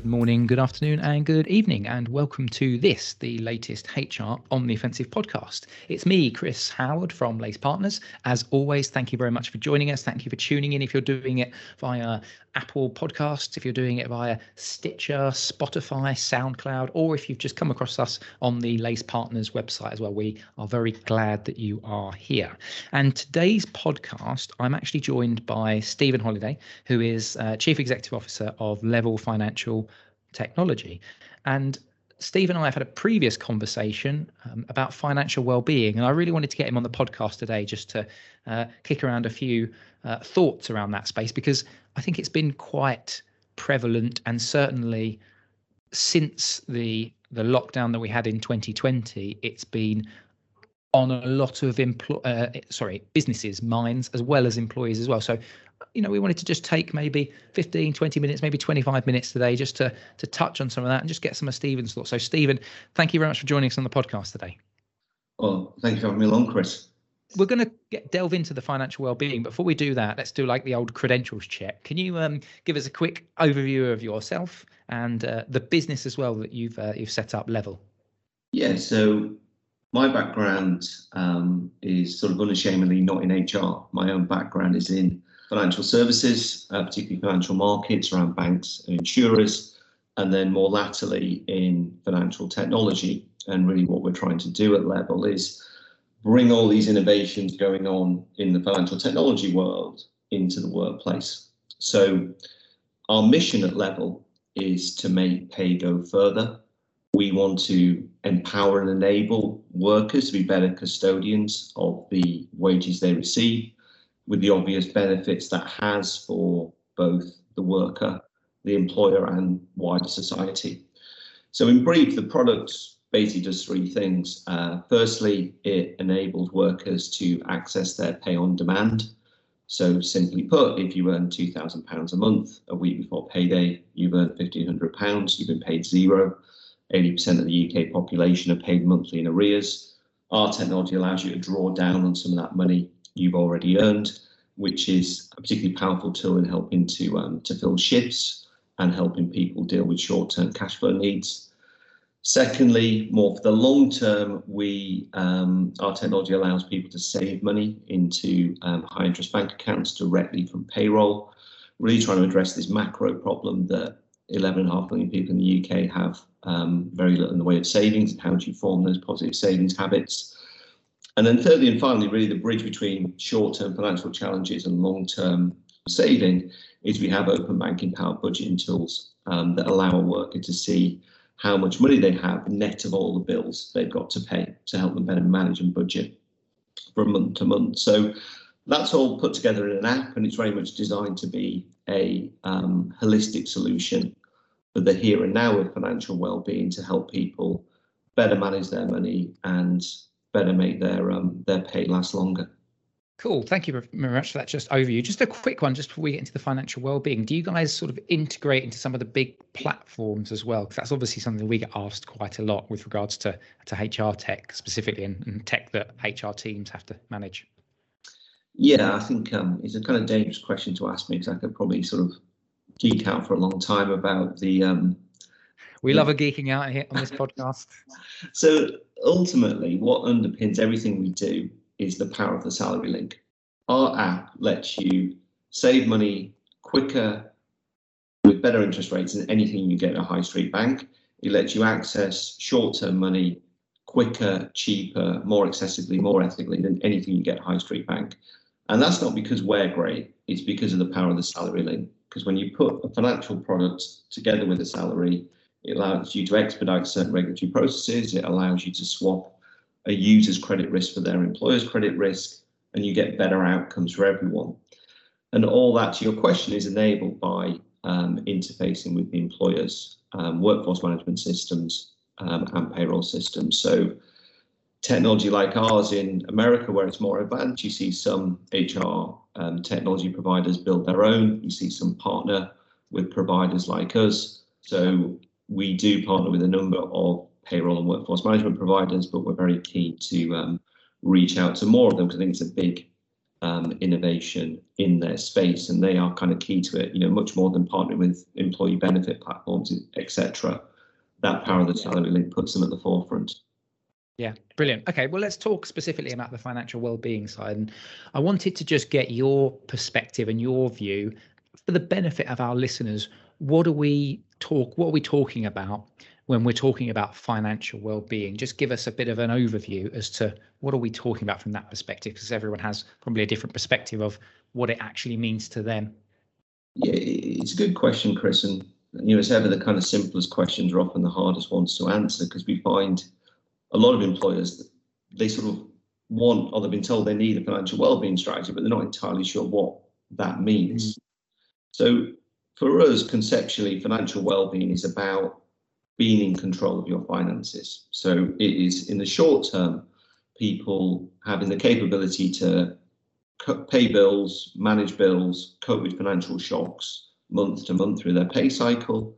Good morning, good afternoon, and good evening, and welcome to this, the latest HR on the Offensive podcast. It's me, Chris Howard from Lace Partners. As always, thank you very much for joining us. Thank you for tuning in. If you're doing it via Apple Podcasts, if you're doing it via Stitcher, Spotify, SoundCloud, or if you've just come across us on the Lace Partners website as well, we are very glad that you are here. And today's podcast, I'm actually joined by Stephen Holiday, who is uh, Chief Executive Officer of Level Financial financial technology. And Steve and I have had a previous conversation um, about financial well-being, and I really wanted to get him on the podcast today just to uh, kick around a few uh, thoughts around that space because I think it's been quite prevalent, and certainly since the the lockdown that we had in 2020, it's been on a lot of employ uh, sorry businesses minds as well as employees as well so you know we wanted to just take maybe 15 20 minutes maybe 25 minutes today just to to touch on some of that and just get some of stephen's thoughts. So stephen thank you very much for joining us on the podcast today. Well thank you for having me along chris. We're going to get delve into the financial well-being before we do that let's do like the old credentials check. Can you um, give us a quick overview of yourself and uh, the business as well that you've uh, you've set up level? Yeah so my background um, is sort of unashamedly not in HR. My own background is in financial services, uh, particularly financial markets around banks and insurers, and then more latterly in financial technology. And really, what we're trying to do at Level is bring all these innovations going on in the financial technology world into the workplace. So, our mission at Level is to make pay go further we want to empower and enable workers to be better custodians of the wages they receive with the obvious benefits that has for both the worker, the employer, and wider society. So, in brief, the product basically does three things. Uh, firstly, it enabled workers to access their pay on demand. So, simply put, if you earn £2,000 a month, a week before payday, you've earned £1,500, you've been paid zero 80% of the UK population are paid monthly in arrears. Our technology allows you to draw down on some of that money you've already earned, which is a particularly powerful tool in helping to um, to fill shifts and helping people deal with short-term cash flow needs. Secondly, more for the long term, we um, our technology allows people to save money into um, high interest bank accounts directly from payroll. Really trying to address this macro problem that 11.5 million people in the UK have um, very little in the way of savings and how do you form those positive savings habits. And then thirdly and finally, really the bridge between short-term financial challenges and long-term saving is we have open banking powered budgeting tools um, that allow a worker to see how much money they have net of all the bills they've got to pay to help them better manage and budget from month to month. So that's all put together in an app and it's very much designed to be a um, holistic solution for the here and now of financial well-being to help people better manage their money and better make their um, their pay last longer. Cool. Thank you very much for that just overview. Just a quick one, just before we get into the financial well-being. Do you guys sort of integrate into some of the big platforms as well? Because that's obviously something we get asked quite a lot with regards to to HR tech specifically and, and tech that HR teams have to manage. Yeah, I think um, it's a kind of dangerous question to ask me because I could probably sort of geek out for a long time about the. Um, we love a geeking out here on this podcast. so ultimately, what underpins everything we do is the power of the salary link. Our app lets you save money quicker with better interest rates than anything you get at a high street bank. It lets you access short term money quicker, cheaper, more accessibly, more ethically than anything you get at high street bank. And that's not because we're great, it's because of the power of the salary link. Because when you put a financial product together with a salary, it allows you to expedite certain regulatory processes. It allows you to swap a user's credit risk for their employer's credit risk, and you get better outcomes for everyone. And all that, to your question, is enabled by um, interfacing with the employer's um, workforce management systems um, and payroll systems. So technology like ours in America, where it's more advanced, you see some HR um, technology providers build their own. You see some partner with providers like us. So we do partner with a number of payroll and workforce management providers, but we're very keen to um, reach out to more of them because I think it's a big um, innovation in their space, and they are kind of key to it. You know, much more than partnering with employee benefit platforms, etc. That power of the salary link puts them at the forefront. Yeah, brilliant. Okay, well, let's talk specifically about the financial well-being side, and I wanted to just get your perspective and your view for the benefit of our listeners. What are we talk? What are we talking about when we're talking about financial well-being just give us a bit of an overview as to what are we talking about from that perspective because everyone has probably a different perspective of what it actually means to them yeah it's a good question chris and you know as ever the kind of simplest questions are often the hardest ones to answer because we find a lot of employers they sort of want or they've been told they need a financial well-being strategy but they're not entirely sure what that means mm-hmm. so for us conceptually financial well-being is about being in control of your finances. So it is in the short term, people having the capability to pay bills, manage bills, cope with financial shocks month to month through their pay cycle.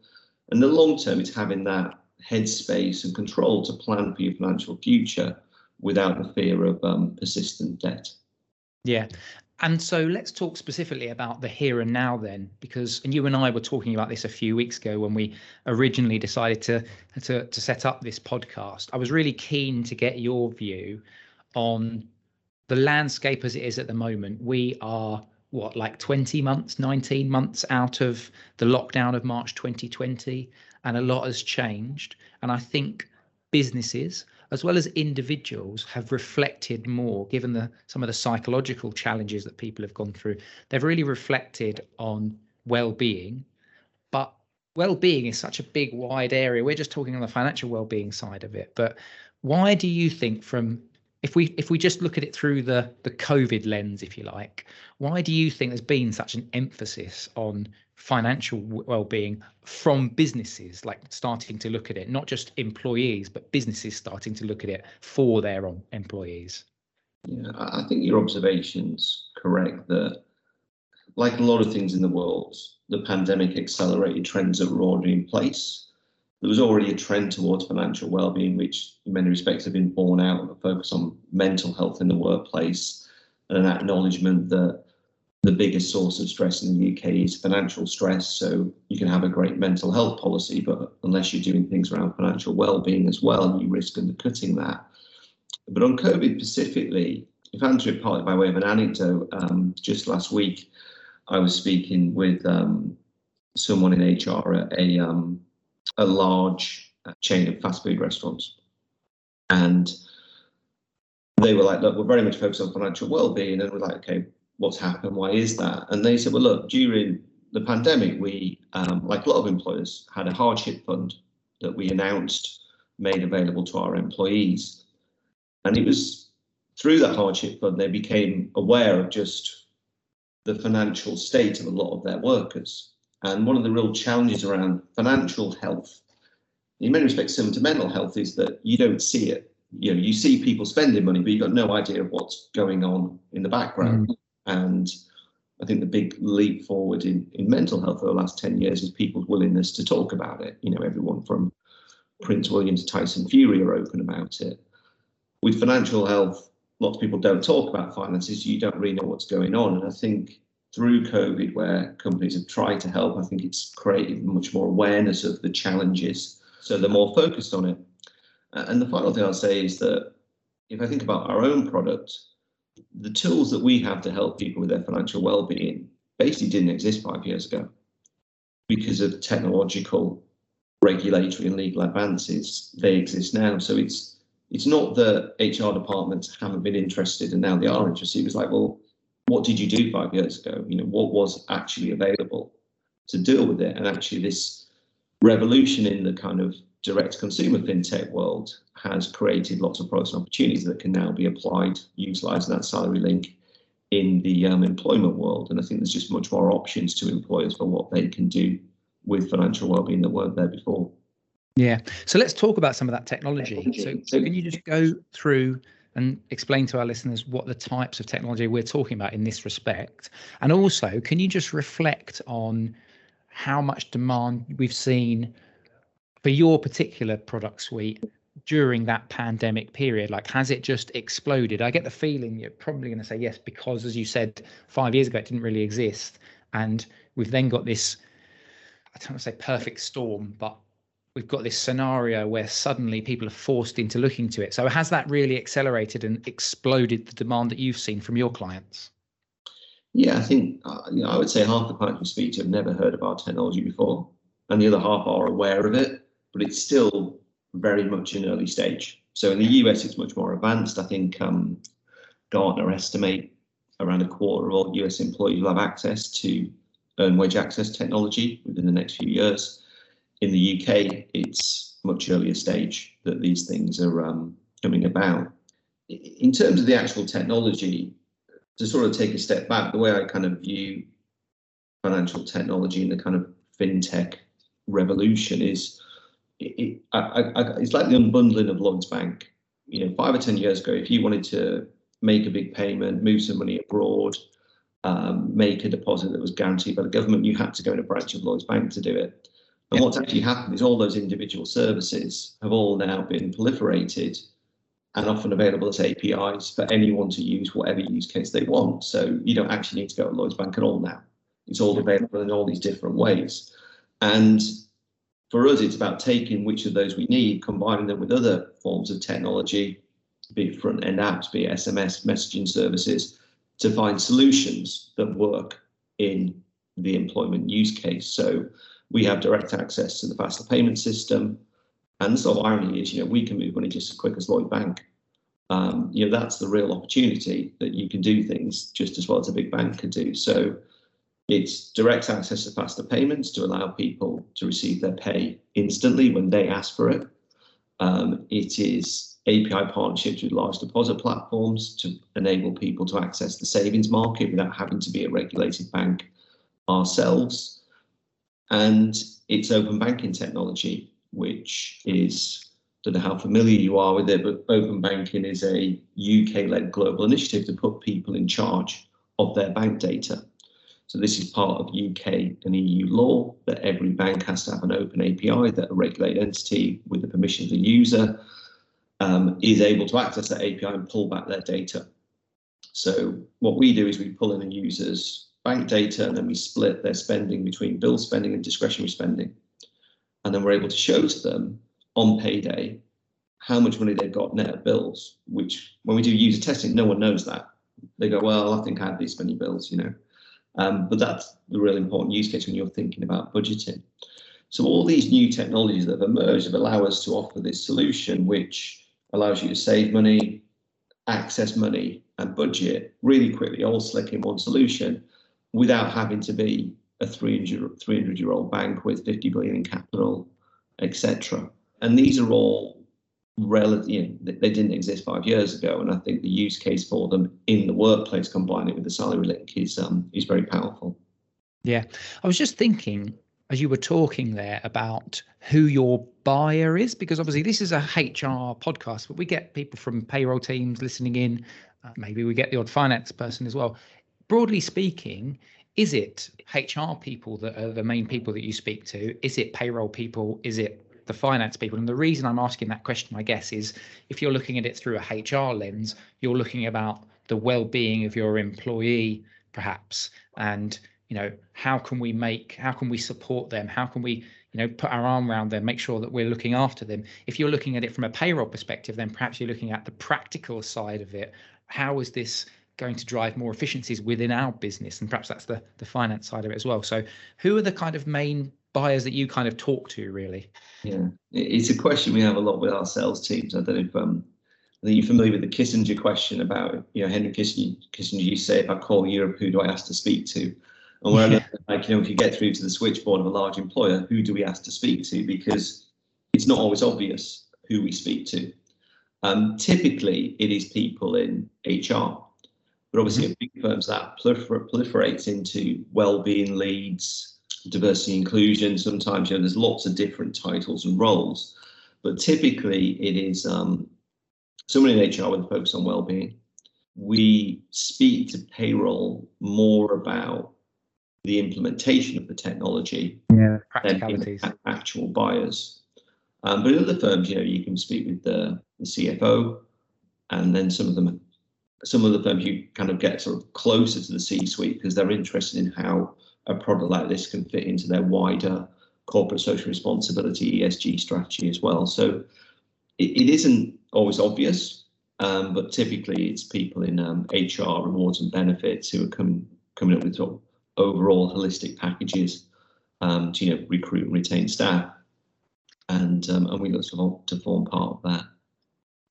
And the long term, is having that headspace and control to plan for your financial future without the fear of um, persistent debt. Yeah. And so let's talk specifically about the here and now then, because and you and I were talking about this a few weeks ago when we originally decided to to to set up this podcast. I was really keen to get your view on the landscape as it is at the moment. We are what like 20 months, 19 months out of the lockdown of March 2020, and a lot has changed. And I think businesses as well as individuals have reflected more given the some of the psychological challenges that people have gone through. They've really reflected on well-being but well-being is such a big wide area. We're just talking on the financial well-being side of it but why do you think from if we if we just look at it through the the covid lens if you like why do you think there's been such an emphasis on financial well-being from businesses like starting to look at it not just employees but businesses starting to look at it for their own employees. Yeah i think your observations correct that like a lot of things in the world the pandemic accelerated trends that were already in place. There was already a trend towards financial well-being which in many respects have been borne out of a focus on mental health in the workplace and an acknowledgement that the biggest source of stress in the UK is financial stress. So you can have a great mental health policy, but unless you're doing things around financial well-being as well, you risk undercutting that. But on COVID specifically, if I answer it partly by way of an anecdote, um, just last week I was speaking with um, someone in HR at a um, a large chain of fast food restaurants, and they were like, "Look, we're very much focused on financial well-being," and we're like, "Okay, what's happened? Why is that? And they said, well, look, during the pandemic, we, um, like a lot of employers, had a hardship fund that we announced made available to our employees. And it was through that hardship fund they became aware of just the financial state of a lot of their workers. And one of the real challenges around financial health, in many respects similar to mental health, is that you don't see it. You know, you see people spending money, but you've got no idea of what's going on in the background. Mm. And I think the big leap forward in, in mental health over the last 10 years is people's willingness to talk about it. You know, everyone from Prince William to Tyson Fury are open about it. With financial health, lots of people don't talk about finances. You don't really know what's going on. And I think through COVID, where companies have tried to help, I think it's created much more awareness of the challenges. So they're more focused on it. And the final thing I'll say is that if I think about our own product, the tools that we have to help people with their financial well-being basically didn't exist five years ago because of technological regulatory and legal advances. They exist now. So it's it's not that hr departments haven't been interested and now they are interested. It was like well what did you do five years ago? You know what was actually available to deal with it? And actually this revolution in the kind of direct consumer fintech world has created lots of products and opportunities that can now be applied utilizing that salary link in the um, employment world. And I think there's just much more options to employers for what they can do with financial well-being that weren't there before. Yeah. So let's talk about some of that technology. So, so can you just go through and explain to our listeners what the types of technology we're talking about in this respect? And also, can you just reflect on how much demand we've seen for your particular product suite during that pandemic period? Like, has it just exploded? I get the feeling you're probably going to say yes, because as you said, five years ago, it didn't really exist. And we've then got this, I don't want to say perfect storm, but we've got this scenario where suddenly people are forced into looking to it. So has that really accelerated and exploded the demand that you've seen from your clients? Yeah, I think uh, you know, I would say half the clients we speak to have never heard of our technology before, and the other half are aware of it, but it's still very much in early stage. So in the US, it's much more advanced. I think um, Gartner estimate around a quarter of all US employees will have access to earned wage access technology within the next few years in the UK, it's much earlier stage that these things are um, coming about. In terms of the actual technology, to sort of take a step back, the way I kind of view financial technology and the kind of fintech revolution is it, I, I, it's like the unbundling of Lloyds Bank. You know, five or ten years ago, if you wanted to make a big payment, move some money abroad, um, make a deposit that was guaranteed by the government, you had to go in a branch of Lloyds Bank to do it. And what's actually happened is all those individual services have all now been proliferated and often available as APIs for anyone to use whatever use case they want. So you don't actually need to go to Lloyds Bank at all now. It's all available in all these different ways. And for us, it's about taking which of those we need, combining them with other forms of technology, be it front end apps, be it SMS messaging services, to find solutions that work in the employment use case. So we have direct access to the faster payment system. And the sort of irony is, you know, we can move money just as quick as Lloyd Bank. Um, you know, that's the real opportunity that you can do things just as well as a big bank could do. So it's direct access to faster payments to allow people to receive their pay instantly when they ask for it. Um, it is API partnerships with large deposit platforms to enable people to access the savings market without having to be a regulated bank ourselves. And it's open banking technology, which is, I don't know how familiar you are with it, but open banking is a UK led global initiative to put people in charge of their bank data. So this is part of UK and EU law that every bank has to have an open API that a regulated entity with the permission of the user um, is able to access that API and pull back their data. So what we do is we pull in a user's bank data and then we split their spending between bill spending and discretionary spending. And then we're able to show to them on payday how much money they've got net of bills, which when we do user testing, no one knows that. They go, well, I think I have these many bills, you know. Um, but that's the really important use case when you're thinking about budgeting. So all these new technologies that have emerged have allowed us to offer this solution, which allows you to save money, access money, and budget really quickly, all slick in one solution without having to be a 300, 300 year old bank with 50 billion in capital, etc. And these are all relative, you know, they didn't exist five years ago. And I think the use case for them in the workplace, combining with the salary link, is um, is very powerful. Yeah, I was just thinking as you were talking there about who your buyer is, because obviously this is a HR podcast, but we get people from payroll teams listening in. Uh, maybe we get the odd finance person as well broadly speaking, is it HR people that are the main people that you speak to? Is it payroll people? Is it the finance people? And the reason I'm asking that question, I guess, is if you're looking at it through a HR lens, you're looking about the well-being of your employee, perhaps, and you know how can we make, how can we support them? How can we you know put our arm around them make sure that we're looking after them if you're looking at it from a payroll perspective then perhaps you're looking at the practical side of it how is this going to drive more efficiencies within our business and perhaps that's the the finance side of it as well so who are the kind of main buyers that you kind of talk to really yeah it's a question we have a lot with our sales teams i don't know if um think you're familiar with the Kissinger question about, you know, Henry Kissinger, Kissinger you say, if I call Europe, who do I ask to speak to? And where, yeah. like, you know, if you get through to the switchboard of a large employer, who do we ask to speak to? Because it's not always obvious who we speak to. Um, typically, it is people in HR but obviously, mm-hmm. big firms that prolifer- proliferates into well-being leads, diversity inclusion. Sometimes you know there's lots of different titles and roles, but typically it is um, someone in HR with a focus on well-being. We speak to payroll more about the implementation of the technology yeah, practicalities. actual buyers. Um, but in other firms, you know, you can speak with the, the CFO, and then some of them, some of the firms you kind of get sort of closer to the C-suite because they're interested in how a product like this can fit into their wider corporate social responsibility ESG strategy as well. So it, it isn't always obvious, um, but typically it's people in um, HR rewards and benefits who are coming coming up with sort of overall holistic packages um, to you know recruit and retain staff, and um, and we look to form part of that.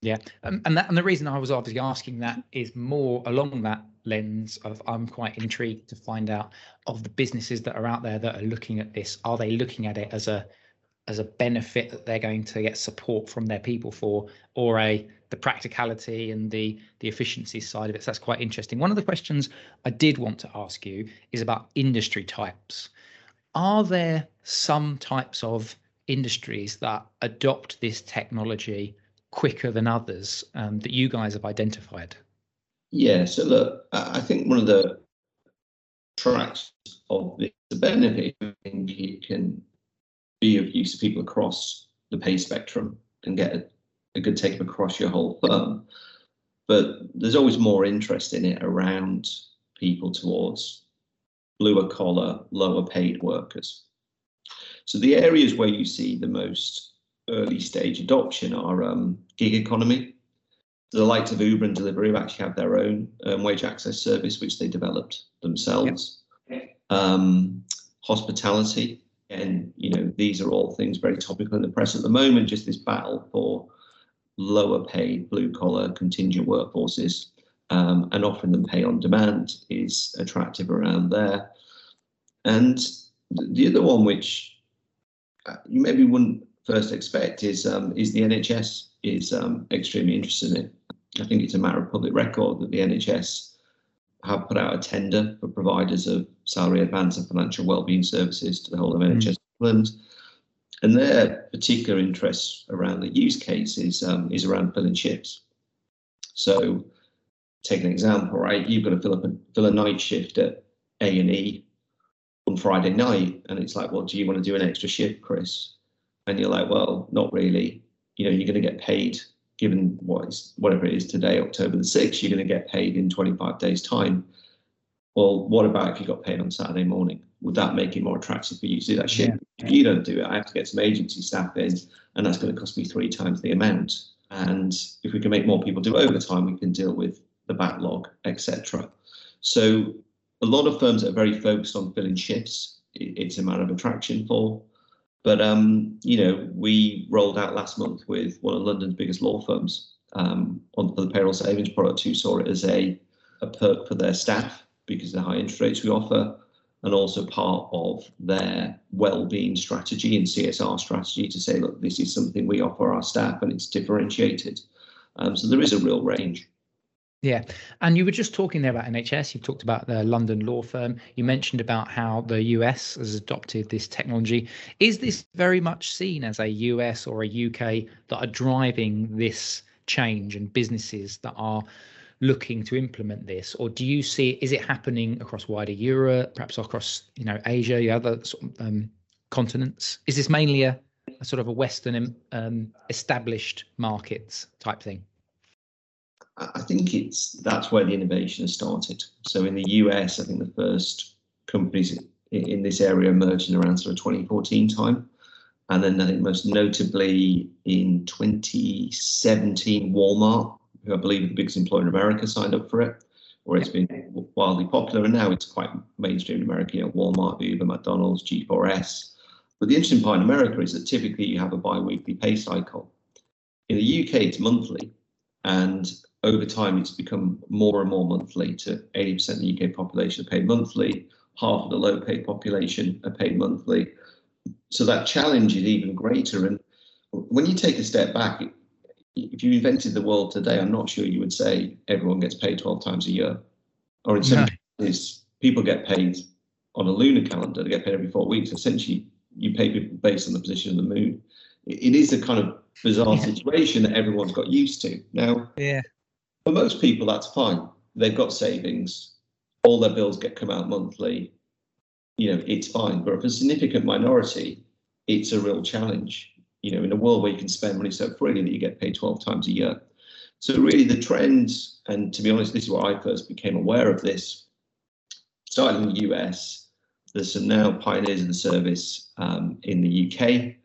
Yeah, um, and that and the reason I was obviously asking that is more along that lens of I'm quite intrigued to find out of the businesses that are out there that are looking at this. Are they looking at it as a as a benefit that they're going to get support from their people for, or a the practicality and the the efficiency side of it. So that's quite interesting. One of the questions I did want to ask you is about industry types. Are there some types of industries that adopt this technology quicker than others um, that you guys have identified? Yeah, so look, I think one of the tracks of the benefit, I think it can be of use to people across the pay spectrum and get a, a good take across your whole firm. But there's always more interest in it around people towards bluer collar, lower paid workers. So the areas where you see the most early stage adoption are um, gig economy. The likes of Uber and Deliveroo actually have their own um, wage access service, which they developed themselves. Yep. Um, hospitality, and you know these are all things very topical in the press at the moment. Just this battle for lower paid blue collar contingent workforces, um, and offering them pay on demand is attractive around there. And the other one, which uh, you maybe wouldn't first expect, is um, is the NHS is um, extremely interested in it. I think it's a matter of public record that the NHS have put out a tender for providers of salary advance and financial wellbeing services to the whole of NHS England. And their particular interest around the use case is, um, is around filling shifts. So, take an example, right? You've got to fill up a, fill a night shift at A and E on Friday night, and it's like, well, do you want to do an extra shift, Chris? And you're like, well, not really. You know, you're going to get paid given what is whatever it is today, October the 6th, you're going to get paid in 25 days' time. Well, what about if you got paid on Saturday morning? Would that make it more attractive for you to do that shit? Yeah. If you don't do it, I have to get some agency staff in, and that's going to cost me three times the amount. And if we can make more people do overtime, we can deal with the backlog, etc. So a lot of firms are very focused on filling shifts. It's a matter of attraction for. But um, you know, we rolled out last month with one of London's biggest law firms um, on the payroll savings product who saw it as a, a perk for their staff because of the high interest rates we offer, and also part of their well-being strategy and CSR strategy to say, look, this is something we offer our staff and it's differentiated. Um, so there is a real range. Yeah, and you were just talking there about NHS. You've talked about the London law firm. You mentioned about how the US has adopted this technology. Is this very much seen as a US or a UK that are driving this change and businesses that are looking to implement this, or do you see is it happening across wider Europe, perhaps across you know Asia, the other um, continents? Is this mainly a, a sort of a Western um, established markets type thing? I think it's that's where the innovation has started. So in the US, I think the first companies in this area emerged in around sort of 2014 time. And then I think most notably in 2017, Walmart, who I believe is the biggest employer in America, signed up for it, where it's been wildly popular. And now it's quite mainstream in America, you know, Walmart, Uber, McDonald's, G4S. But the interesting part in America is that typically you have a bi-weekly pay cycle. In the UK, it's monthly. And over time, it's become more and more monthly to 80% of the UK population are paid monthly, half of the low paid population are paid monthly. So that challenge is even greater. And when you take a step back, if you invented the world today, I'm not sure you would say everyone gets paid 12 times a year. Or in some no. cases, people get paid on a lunar calendar. They get paid every four weeks. Essentially, you pay people based on the position of the moon. it, it is a kind of bizarre yeah. situation that everyone's got used to. Now, yeah, for most people, that's fine. They've got savings. All their bills get come out monthly. You know, it's fine. But for a significant minority, it's a real challenge. You know, in a world where you can spend money so freely that you get paid 12 times a year. So really the trend, and to be honest, this is where I first became aware of this, started in the US. There's some now pioneers in the service um, in the UK,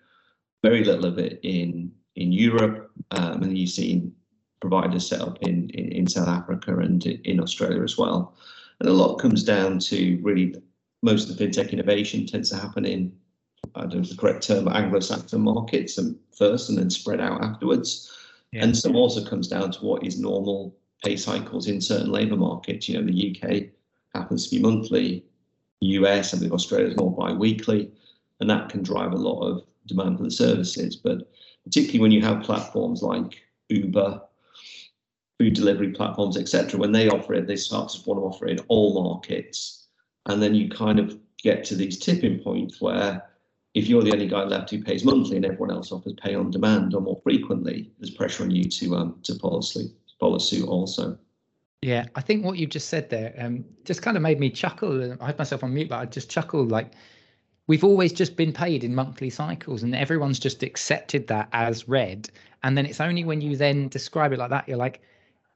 very little of it in in Europe, um, and you've seen providers set up in, in, in South Africa and in Australia as well. And a lot comes down to really most of the fintech innovation tends to happen in I don't know the correct term, Anglo-Saxon markets and first and then spread out afterwards. Yeah. And some also comes down to what is normal pay cycles in certain labour markets. You know, the UK happens to be monthly, US, I believe Australia is more bi-weekly, and that can drive a lot of demand for the services. But particularly when you have platforms like Uber, food delivery platforms, etc., when they offer it, they start to want to offer it in all markets. And then you kind of get to these tipping points where if you're the only guy left who pays monthly and everyone else offers pay on demand or more frequently, there's pressure on you to um to follow suit, follow suit also. Yeah, I think what you've just said there um, just kind of made me chuckle. I had myself on mute, but I just chuckled like we've always just been paid in monthly cycles and everyone's just accepted that as read. And then it's only when you then describe it like that, you're like,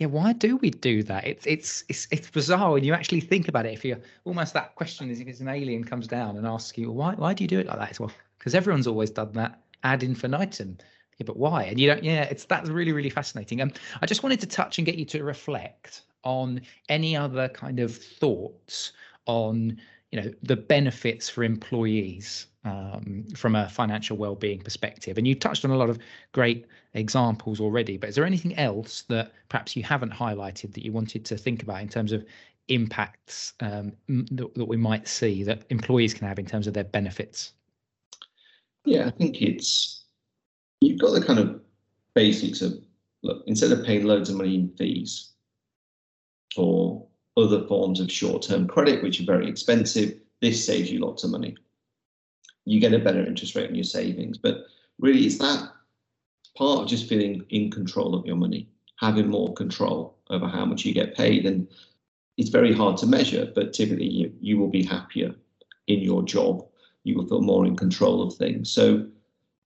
yeah, why do we do that? It's it's it's it's bizarre when you actually think about it. If you're almost that question is if it's an alien comes down and asks you, why why do you do it like that? It's well, because everyone's always done that ad infinitum. Yeah, but why? And you don't. Yeah, it's that's really really fascinating. And um, I just wanted to touch and get you to reflect on any other kind of thoughts on you know the benefits for employees um, from a financial well-being perspective and you touched on a lot of great examples already but is there anything else that perhaps you haven't highlighted that you wanted to think about in terms of impacts um, that, that we might see that employees can have in terms of their benefits yeah i think it's you've got the kind of basics of look instead of paying loads of money in fees for other forms of short-term credit, which are very expensive. This saves you lots of money. You get a better interest rate on your savings, but really, is that part of just feeling in control of your money, having more control over how much you get paid, and it's very hard to measure. But typically, you you will be happier in your job. You will feel more in control of things. So,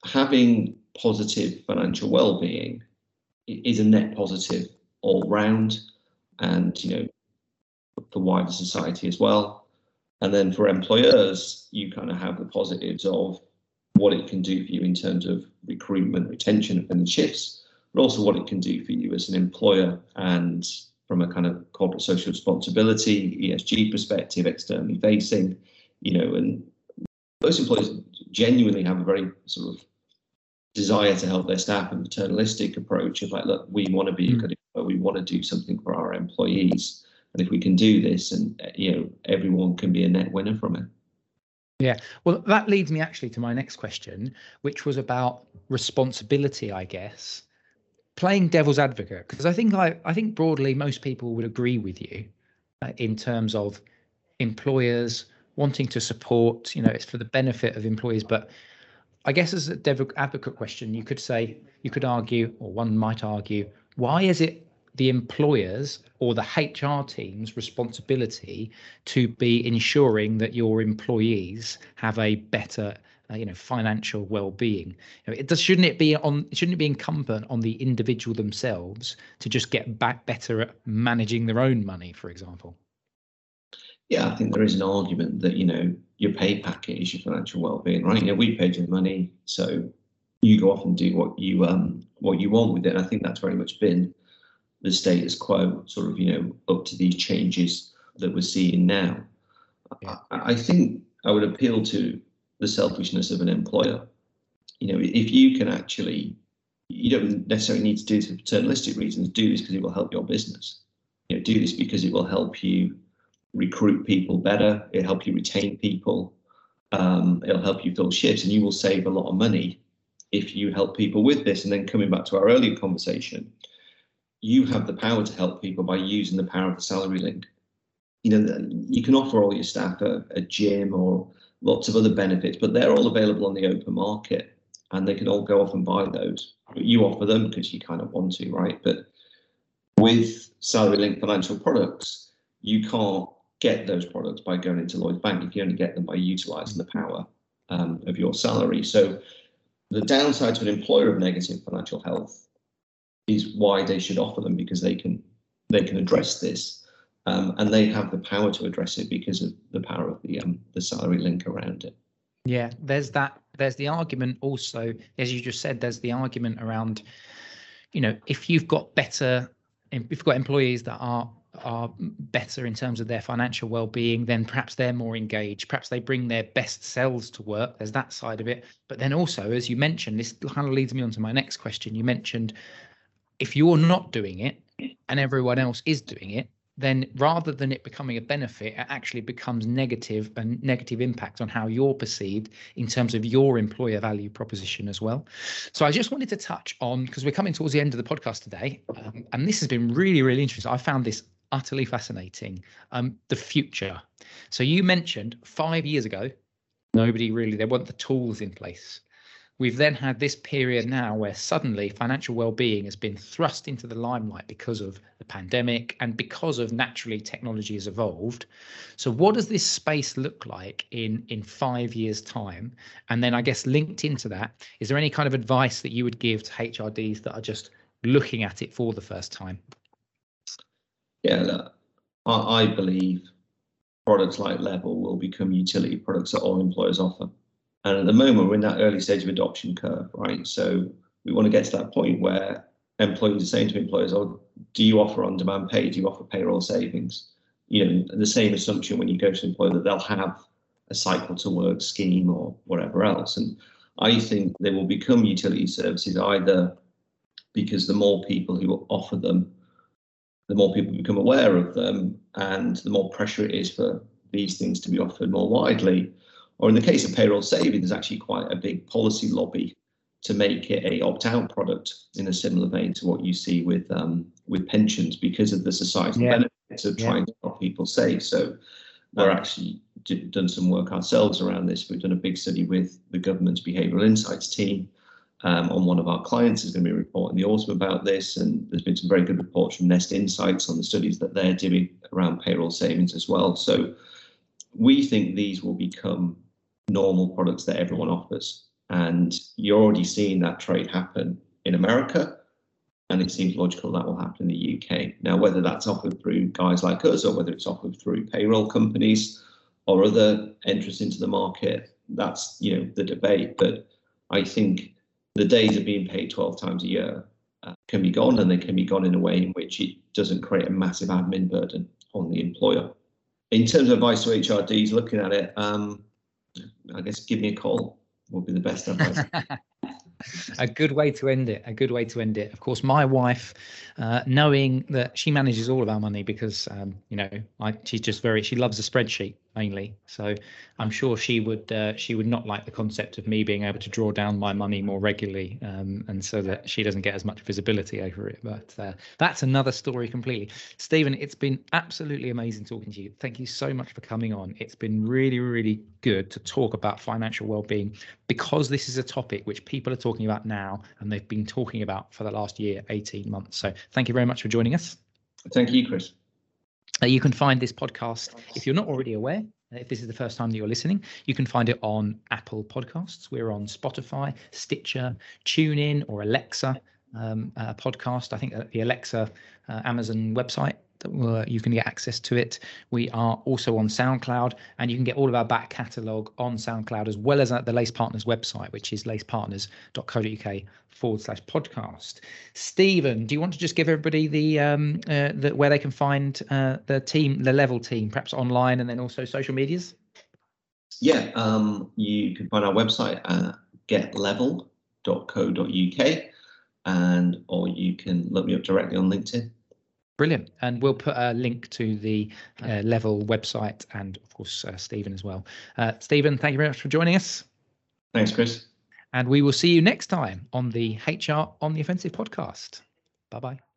having positive financial well-being is a net positive all round and you know for wider society as well. And then for employers, you kind of have the positives of what it can do for you in terms of recruitment, retention, and shifts, but also what it can do for you as an employer and from a kind of corporate social responsibility, ESG perspective, externally facing, you know, and most employers genuinely have a very sort of desire to help their staff and paternalistic approach of like, look, we want to be a hmm. good employer, we want to do something for our employees. And if we can do this, and you know, everyone can be a net winner from it. Yeah, well, that leads me actually to my next question, which was about responsibility, I guess. Playing devil's advocate, because I think I, I think broadly most people would agree with you uh, in terms of employers wanting to support. You know, it's for the benefit of employees, but I guess as a devil advocate question, you could say, you could argue, or one might argue, why is it the employers or the HR team's responsibility to be ensuring that your employees have a better uh, you know financial well-being. You know, it shouldn't it be on shouldn't it be incumbent on the individual themselves to just get back better at managing their own money for example? Yeah i think there is an argument that you know your pay packet is your financial well-being right? You know we paid your money so you go off and do what you um what you want with it and i think that's very much been the status quo, sort of, you know, up to these changes that we're seeing now. Yeah. I, I think I would appeal to the selfishness of an employer. You know, if you can actually, you don't necessarily need to do this for paternalistic reasons. Do this because it will help your business. You know, do this because it will help you recruit people better. It'll help you retain people. Um, it'll help you fill shifts, and you will save a lot of money if you help people with this. And then coming back to our earlier conversation, you have the power to help people by using the power of the salary link. you know, you can offer all your staff a, a gym or lots of other benefits, but they're all available on the open market and they can all go off and buy those. You offer them because you kind of want to, right? But with salary linked financial products, you can't get those products by going into Lloyds Bank. You can only get them by utilizing the power um, of your salary. So the downside to an employer of negative financial health is why they should offer them because they can they can address this um, and they have the power to address it because of the power of the um, the salary link around it. Yeah, there's that. There's the argument also, as you just said. There's the argument around, you know, if you've got better, if you've got employees that are are better in terms of their financial well-being then perhaps they're more engaged perhaps they bring their best selves to work there's that side of it but then also as you mentioned this kind of leads me on to my next question you mentioned if you're not doing it and everyone else is doing it then rather than it becoming a benefit, it actually becomes negative and negative impact on how you're perceived in terms of your employer value proposition as well. So I just wanted to touch on because we're coming towards the end of the podcast today, um, and this has been really, really interesting. I found this utterly fascinating. Um, the future. So you mentioned five years ago, nobody really they weren't the tools in place We've then had this period now where suddenly financial well-being has been thrust into the limelight because of the pandemic and because of naturally technology has evolved. So what does this space look like in in 5 years time? And then I guess linked into that, is there any kind of advice that you would give to HRDs that are just looking at it for the first time? Yeah, look, I, I believe products like Level will become utility products that all employers offer. And at the moment, we're in that early stage of adoption curve, right? So we want to get to that point where employees are saying to employers, "Oh, do you offer on-demand pay? Do you offer payroll savings?" You know, the same assumption when you go to an employer that they'll have a cycle to work scheme or whatever else. And I think they will become utility services either because the more people who offer them, the more people become aware of them, and the more pressure it is for these things to be offered more widely or in the case of payroll saving, there's actually quite a big policy lobby to make it a opt-out product in a similar vein to what you see with um, with pensions because of the societal yeah. benefits of trying yeah. to help people save. So we're actually did, done some work ourselves around this. We've done a big study with the government's behavioural insights team um, on one of our clients is going to be reporting in the autumn about this, and there's been some very good reports from Nest Insights on the studies that they're doing around payroll savings as well. So we think these will become normal products that everyone offers. And you're already seeing that trade happen in America. And it seems logical that will happen in the UK. Now, whether that's offered through guys like us or whether it's offered through payroll companies or other entrants into the market, that's you know the debate. But I think the days of being paid 12 times a year uh, can be gone, and they can be gone in a way in which it doesn't create a massive admin burden on the employer. In terms of advice to HRDs, looking at it, um, I guess give me a call would be the best advice. a good way to end it. A good way to end it. Of course, my wife, uh, knowing that she manages all of our money because um, you know I, she's just very she loves a spreadsheet mainly. So I'm sure she would uh, she would not like the concept of me being able to draw down my money more regularly, um, and so that she doesn't get as much visibility over it. But uh, that's another story completely. Stephen, it's been absolutely amazing talking to you. Thank you so much for coming on. It's been really really good to talk about financial well-being because this is a topic which people are talking about now and they've been talking about for the last year, 18 months. So thank you very much for joining us. Thank you, Chris. Uh, you can find this podcast, if you're not already aware, uh, if this is the first time that you're listening, you can find it on Apple Podcasts. We're on Spotify, Stitcher, TuneIn, or Alexa um, uh, podcast. I think the Alexa uh, Amazon website that you can get access to it. We are also on SoundCloud, and you can get all of our back catalogue on SoundCloud as well as at the Lace Partners website, which is lacepartners.co.uk forward slash podcast. Stephen, do you want to just give everybody the um, uh, the where they can find uh, the team, the level team, perhaps online and then also social medias? Yeah, um, you can find our website at getlevel.co.uk and or you can look me up directly on LinkedIn. Brilliant. And we'll put a link to the uh, Level website and, of course, uh, Stephen as well. Uh, Stephen, thank you very much for joining us. Thanks, Chris. And we will see you next time on the HR on the Offensive podcast. Bye bye.